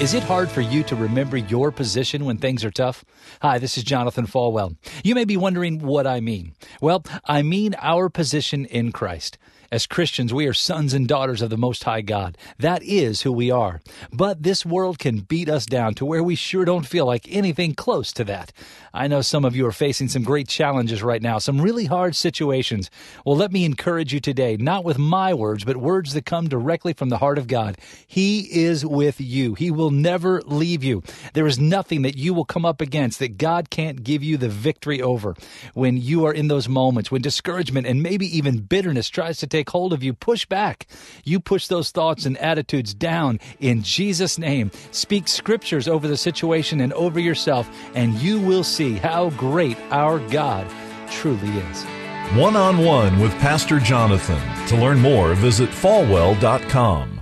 Is it hard for you to remember your position when things are tough? Hi, this is Jonathan Falwell. You may be wondering what I mean. Well, I mean our position in Christ. As Christians, we are sons and daughters of the Most High God. That is who we are. But this world can beat us down to where we sure don't feel like anything close to that. I know some of you are facing some great challenges right now, some really hard situations. Well, let me encourage you today, not with my words, but words that come directly from the heart of God. He is with you. He will never leave you. There is nothing that you will come up against that God can't give you the victory over. When you are in those moments, when discouragement and maybe even bitterness tries to take take hold of you. Push back. You push those thoughts and attitudes down in Jesus' name. Speak scriptures over the situation and over yourself, and you will see how great our God truly is. One on one with Pastor Jonathan. To learn more, visit falwell.com.